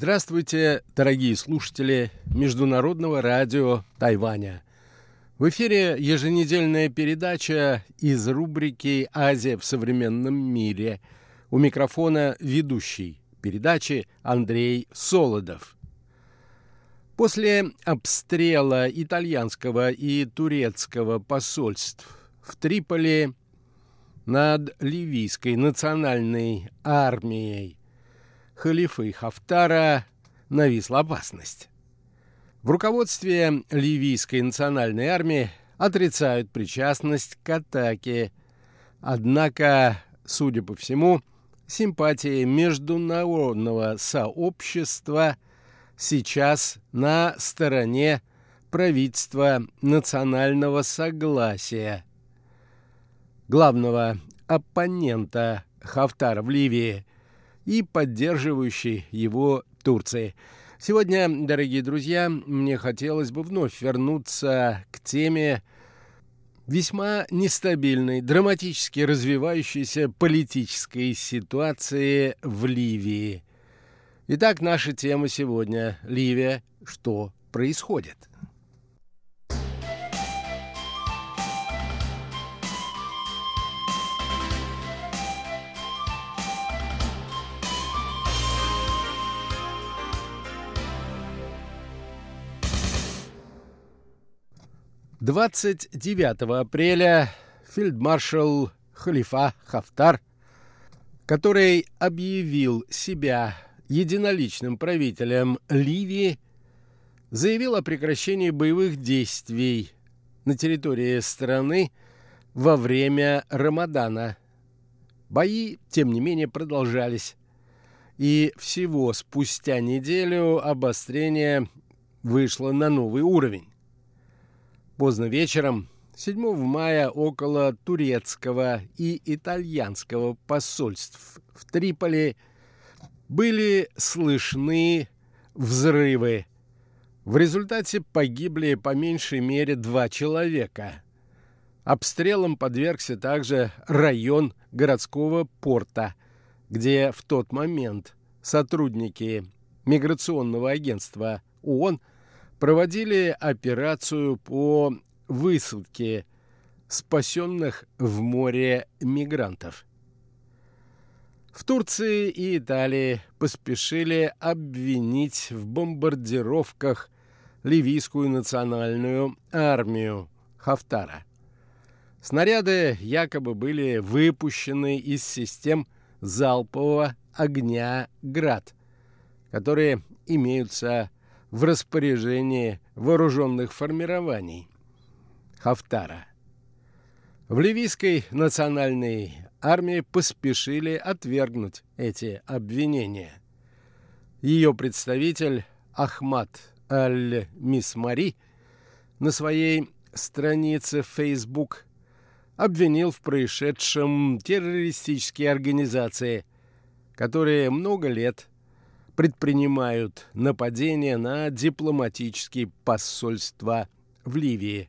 Здравствуйте, дорогие слушатели Международного радио Тайваня. В эфире еженедельная передача из рубрики «Азия в современном мире». У микрофона ведущий передачи Андрей Солодов. После обстрела итальянского и турецкого посольств в Триполи над ливийской национальной армией халифы Хафтара нависла опасность. В руководстве ливийской национальной армии отрицают причастность к атаке, однако, судя по всему, симпатии международного сообщества сейчас на стороне правительства национального согласия. Главного оппонента Хафтара в Ливии и поддерживающей его Турции. Сегодня, дорогие друзья, мне хотелось бы вновь вернуться к теме весьма нестабильной, драматически развивающейся политической ситуации в Ливии. Итак, наша тема сегодня – Ливия. Что происходит? 29 апреля фельдмаршал Халифа Хафтар, который объявил себя единоличным правителем Ливии, заявил о прекращении боевых действий на территории страны во время Рамадана. Бои, тем не менее, продолжались. И всего спустя неделю обострение вышло на новый уровень. Поздно вечером 7 мая около турецкого и итальянского посольств в Триполи были слышны взрывы. В результате погибли по меньшей мере два человека. Обстрелом подвергся также район городского порта, где в тот момент сотрудники миграционного агентства ООН – проводили операцию по высадке спасенных в море мигрантов. В Турции и Италии поспешили обвинить в бомбардировках ливийскую национальную армию Хафтара. Снаряды якобы были выпущены из систем залпового огня «Град», которые имеются в распоряжении вооруженных формирований Хафтара. В ливийской национальной армии поспешили отвергнуть эти обвинения. Ее представитель Ахмад Аль-Мисмари на своей странице Facebook обвинил в происшедшем террористические организации, которые много лет предпринимают нападения на дипломатические посольства в Ливии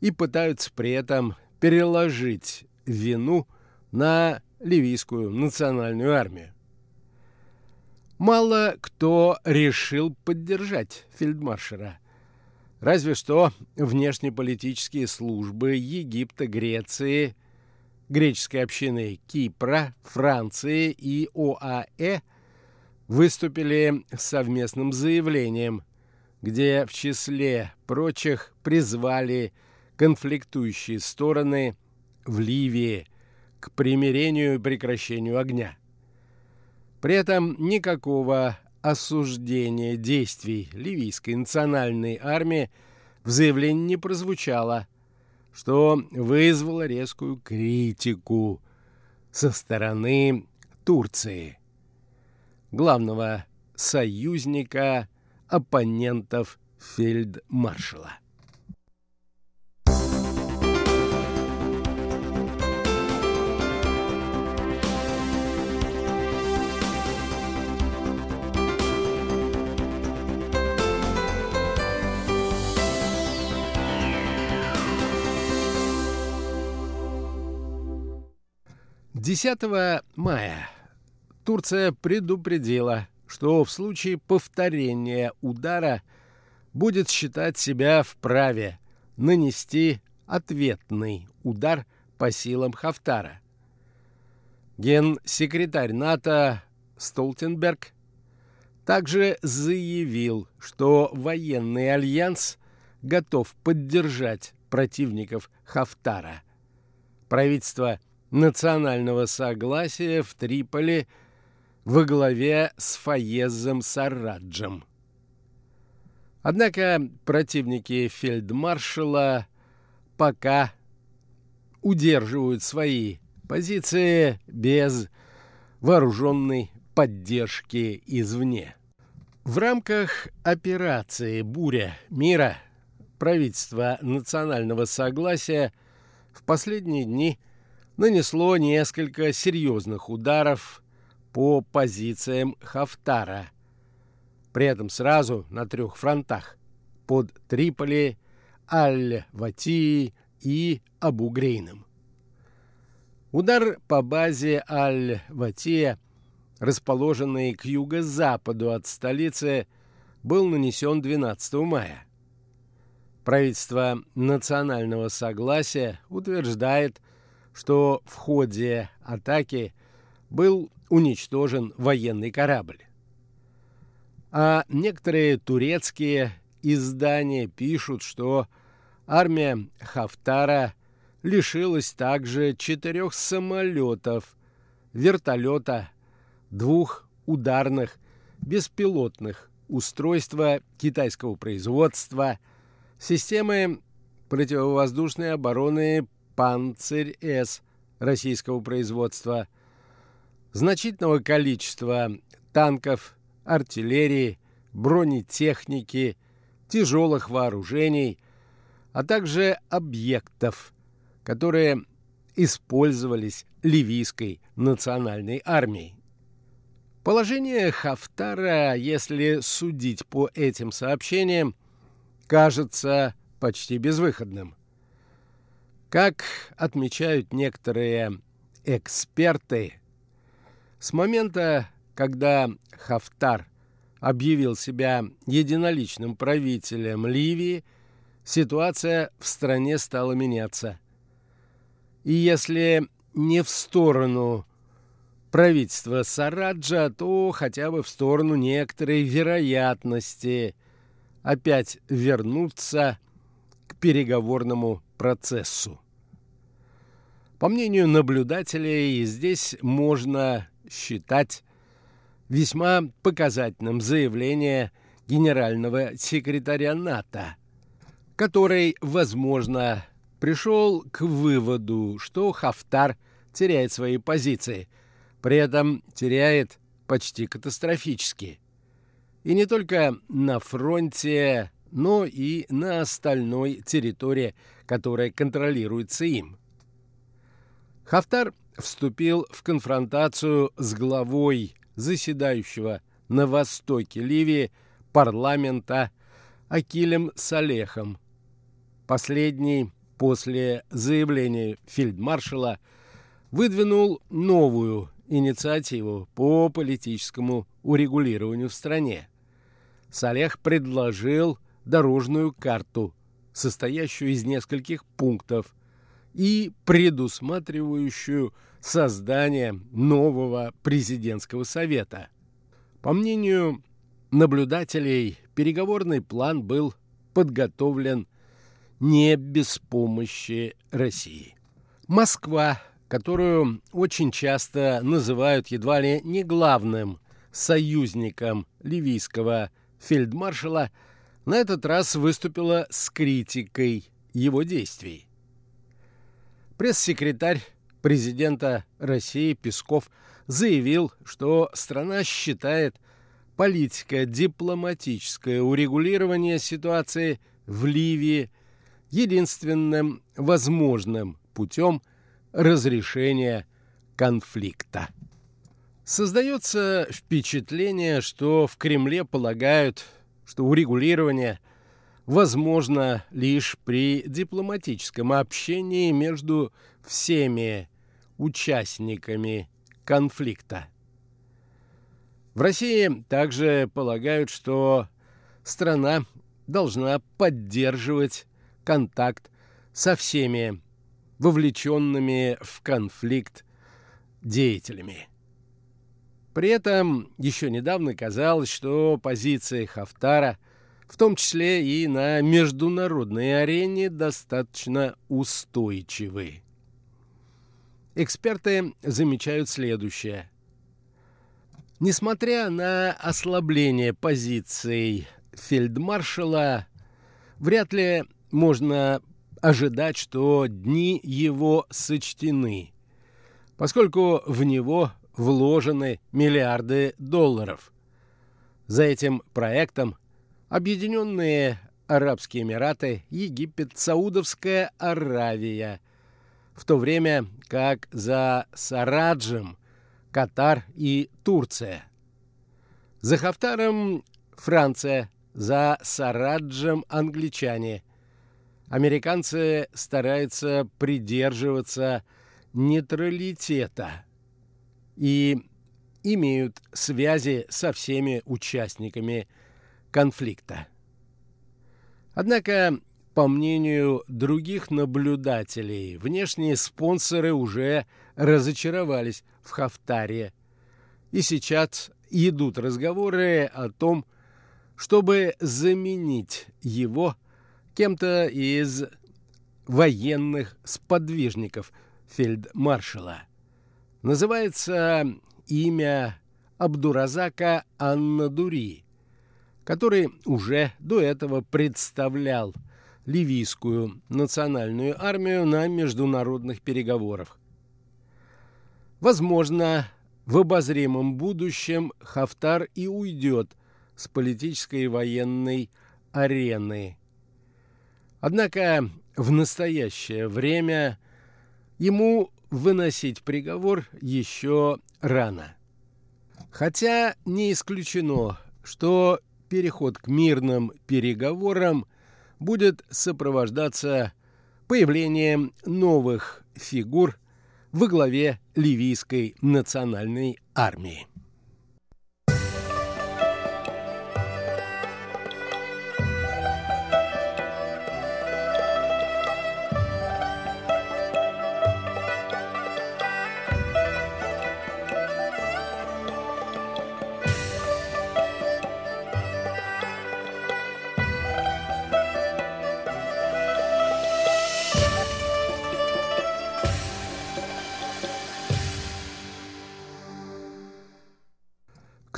и пытаются при этом переложить вину на ливийскую национальную армию. Мало кто решил поддержать фельдмаршера. Разве что внешнеполитические службы Египта, Греции, греческой общины Кипра, Франции и ОАЭ – выступили с совместным заявлением, где в числе прочих призвали конфликтующие стороны в Ливии к примирению и прекращению огня. При этом никакого осуждения действий ливийской национальной армии в заявлении не прозвучало, что вызвало резкую критику со стороны Турции главного союзника оппонентов фельдмаршала. Десятого мая Турция предупредила, что в случае повторения удара будет считать себя вправе нанести ответный удар по силам Хафтара. Генсекретарь НАТО Столтенберг также заявил, что военный альянс готов поддержать противников Хафтара. Правительство национального согласия в Триполи во главе с Фаезом Сараджем. Однако противники фельдмаршала пока удерживают свои позиции без вооруженной поддержки извне. В рамках операции «Буря мира» правительство национального согласия в последние дни нанесло несколько серьезных ударов по позициям Хафтара, при этом сразу на трех фронтах – под Триполи, Аль-Ватии и Абу-Грейном. Удар по базе Аль-Ватия, расположенной к юго-западу от столицы, был нанесен 12 мая. Правительство национального согласия утверждает, что в ходе атаки был уничтожен военный корабль. А некоторые турецкие издания пишут, что армия Хафтара лишилась также четырех самолетов, вертолета, двух ударных беспилотных устройства китайского производства – Системы противовоздушной обороны «Панцирь-С» российского производства, значительного количества танков, артиллерии, бронетехники, тяжелых вооружений, а также объектов, которые использовались ливийской национальной армией. Положение Хафтара, если судить по этим сообщениям, кажется почти безвыходным. Как отмечают некоторые эксперты, с момента, когда Хафтар объявил себя единоличным правителем Ливии, ситуация в стране стала меняться. И если не в сторону правительства Сараджа, то хотя бы в сторону некоторой вероятности – опять вернуться к переговорному процессу. По мнению наблюдателей, здесь можно считать весьма показательным заявление генерального секретаря НАТО, который, возможно, пришел к выводу, что Хафтар теряет свои позиции, при этом теряет почти катастрофически – и не только на фронте, но и на остальной территории, которая контролируется им. Хафтар вступил в конфронтацию с главой заседающего на востоке Ливии парламента Акилем Салехом. Последний после заявления фельдмаршала выдвинул новую инициативу по политическому урегулированию в стране. Салех предложил дорожную карту, состоящую из нескольких пунктов и предусматривающую создание нового президентского совета. По мнению наблюдателей, переговорный план был подготовлен не без помощи России. Москва, которую очень часто называют едва ли не главным союзником ливийского фельдмаршала, на этот раз выступила с критикой его действий. Пресс-секретарь президента России Песков заявил, что страна считает политико-дипломатическое урегулирование ситуации в Ливии единственным возможным путем разрешения конфликта. Создается впечатление, что в Кремле полагают, что урегулирование возможно лишь при дипломатическом общении между всеми участниками конфликта. В России также полагают, что страна должна поддерживать контакт со всеми вовлеченными в конфликт деятелями. При этом еще недавно казалось, что позиции Хафтара, в том числе и на международной арене, достаточно устойчивы. Эксперты замечают следующее. Несмотря на ослабление позиций фельдмаршала, вряд ли можно ожидать, что дни его сочтены, поскольку в него вложены миллиарды долларов. За этим проектом Объединенные Арабские Эмираты, Египет, Саудовская Аравия, в то время как за Сараджем Катар и Турция. За Хафтаром Франция, за Сараджем англичане. Американцы стараются придерживаться нейтралитета и имеют связи со всеми участниками конфликта. Однако, по мнению других наблюдателей, внешние спонсоры уже разочаровались в Хафтаре, и сейчас идут разговоры о том, чтобы заменить его кем-то из военных сподвижников фельдмаршала. Называется имя Абдуразака Аннадури, который уже до этого представлял ливийскую национальную армию на международных переговорах. Возможно, в обозримом будущем Хафтар и уйдет с политической и военной арены. Однако в настоящее время ему выносить приговор еще рано. Хотя не исключено, что переход к мирным переговорам будет сопровождаться появлением новых фигур во главе ливийской национальной армии.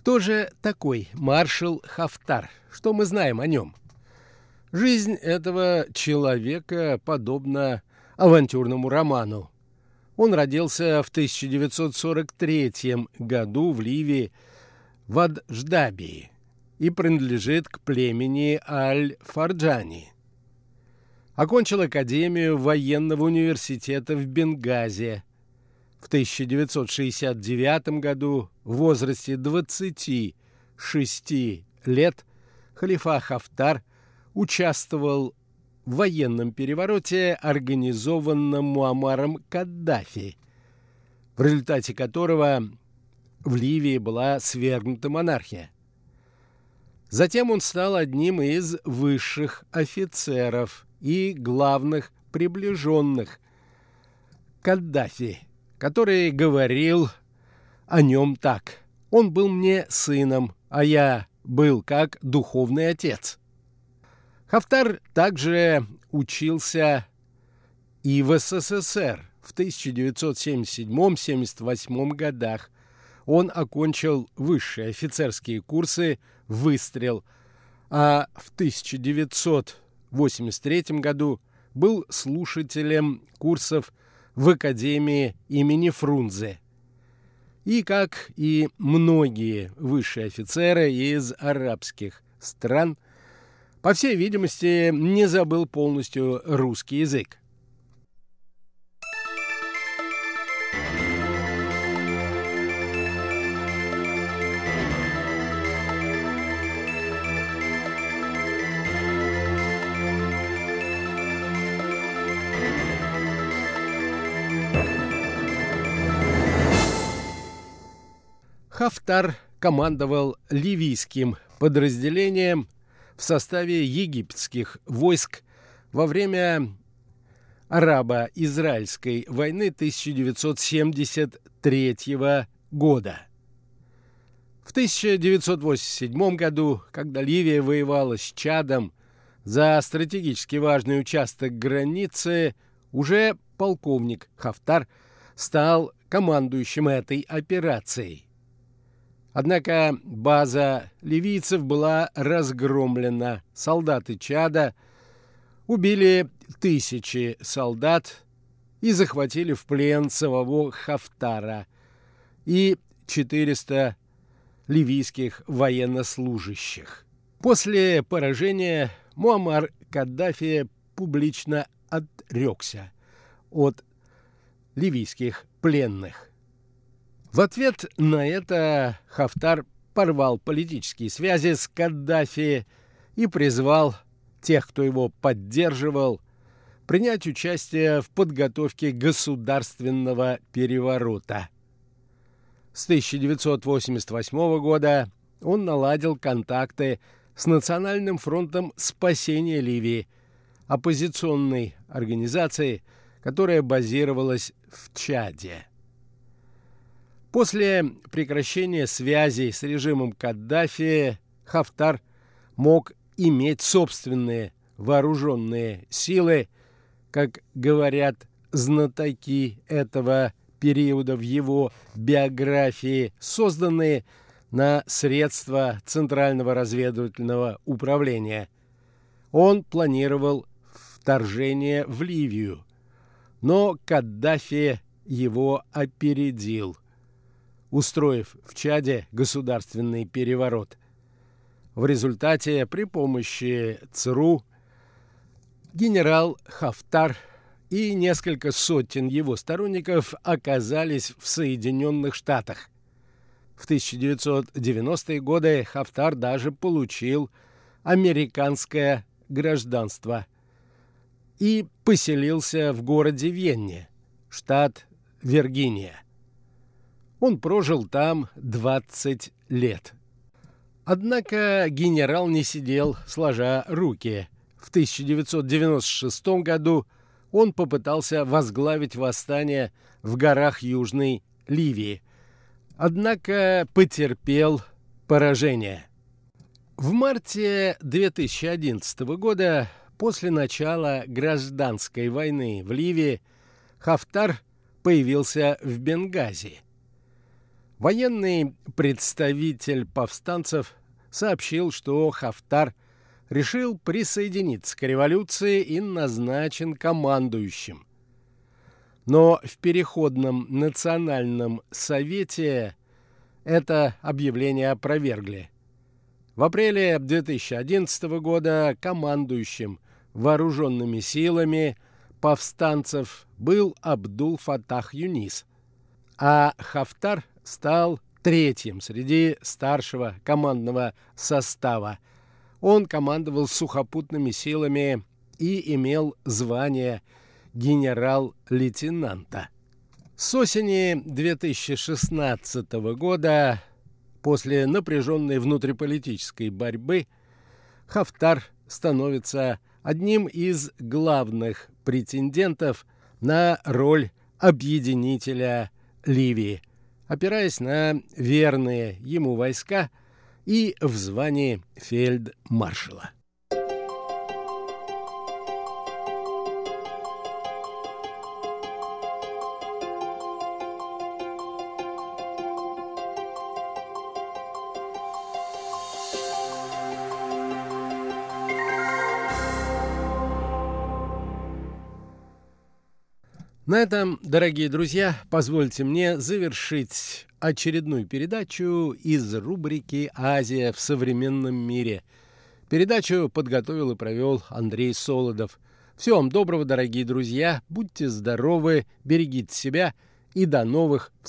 Кто же такой маршал Хафтар? Что мы знаем о нем? Жизнь этого человека подобна авантюрному роману. Он родился в 1943 году в Ливии в Адждабии и принадлежит к племени Аль-Фарджани. Окончил Академию военного университета в Бенгазе. В 1969 году в возрасте 26 лет халифа Хафтар участвовал в военном перевороте, организованном Муамаром Каддафи, в результате которого в Ливии была свергнута монархия. Затем он стал одним из высших офицеров и главных приближенных Каддафи – который говорил о нем так. Он был мне сыном, а я был как духовный отец. Хафтар также учился и в СССР в 1977-78 годах. Он окончил высшие офицерские курсы «Выстрел», а в 1983 году был слушателем курсов в Академии имени Фрунзе. И, как и многие высшие офицеры из арабских стран, по всей видимости, не забыл полностью русский язык. Хафтар командовал ливийским подразделением в составе египетских войск во время арабо-израильской войны 1973 года. В 1987 году, когда Ливия воевала с Чадом за стратегически важный участок границы, уже полковник Хафтар стал командующим этой операцией. Однако база ливийцев была разгромлена. Солдаты Чада убили тысячи солдат и захватили в плен самого Хафтара и 400 ливийских военнослужащих. После поражения Муаммар Каддафи публично отрекся от ливийских пленных. В ответ на это Хафтар порвал политические связи с Каддафи и призвал тех, кто его поддерживал, принять участие в подготовке государственного переворота. С 1988 года он наладил контакты с Национальным фронтом спасения Ливии, оппозиционной организацией, которая базировалась в Чаде. После прекращения связей с режимом Каддафи Хафтар мог иметь собственные вооруженные силы, как говорят знатоки этого периода в его биографии, созданные на средства Центрального разведывательного управления. Он планировал вторжение в Ливию, но Каддафи его опередил, устроив в Чаде государственный переворот. В результате при помощи ЦРУ генерал Хафтар и несколько сотен его сторонников оказались в Соединенных Штатах. В 1990-е годы Хафтар даже получил американское гражданство и поселился в городе Венне, штат Виргиния. Он прожил там 20 лет. Однако генерал не сидел, сложа руки. В 1996 году он попытался возглавить восстание в горах Южной Ливии, однако потерпел поражение. В марте 2011 года, после начала гражданской войны в Ливии, Хафтар появился в Бенгази. Военный представитель повстанцев сообщил, что Хафтар – решил присоединиться к революции и назначен командующим. Но в Переходном национальном совете это объявление опровергли. В апреле 2011 года командующим вооруженными силами повстанцев был Абдул-Фатах Юнис, а Хафтар стал третьим среди старшего командного состава – он командовал сухопутными силами и имел звание генерал-лейтенанта. С осени 2016 года, после напряженной внутриполитической борьбы, Хафтар становится одним из главных претендентов на роль объединителя Ливии, опираясь на верные ему войска – и в звании фельдмаршала. На этом, дорогие друзья, позвольте мне завершить очередную передачу из рубрики «Азия в современном мире». Передачу подготовил и провел Андрей Солодов. Всего вам доброго, дорогие друзья, будьте здоровы, берегите себя и до новых встреч!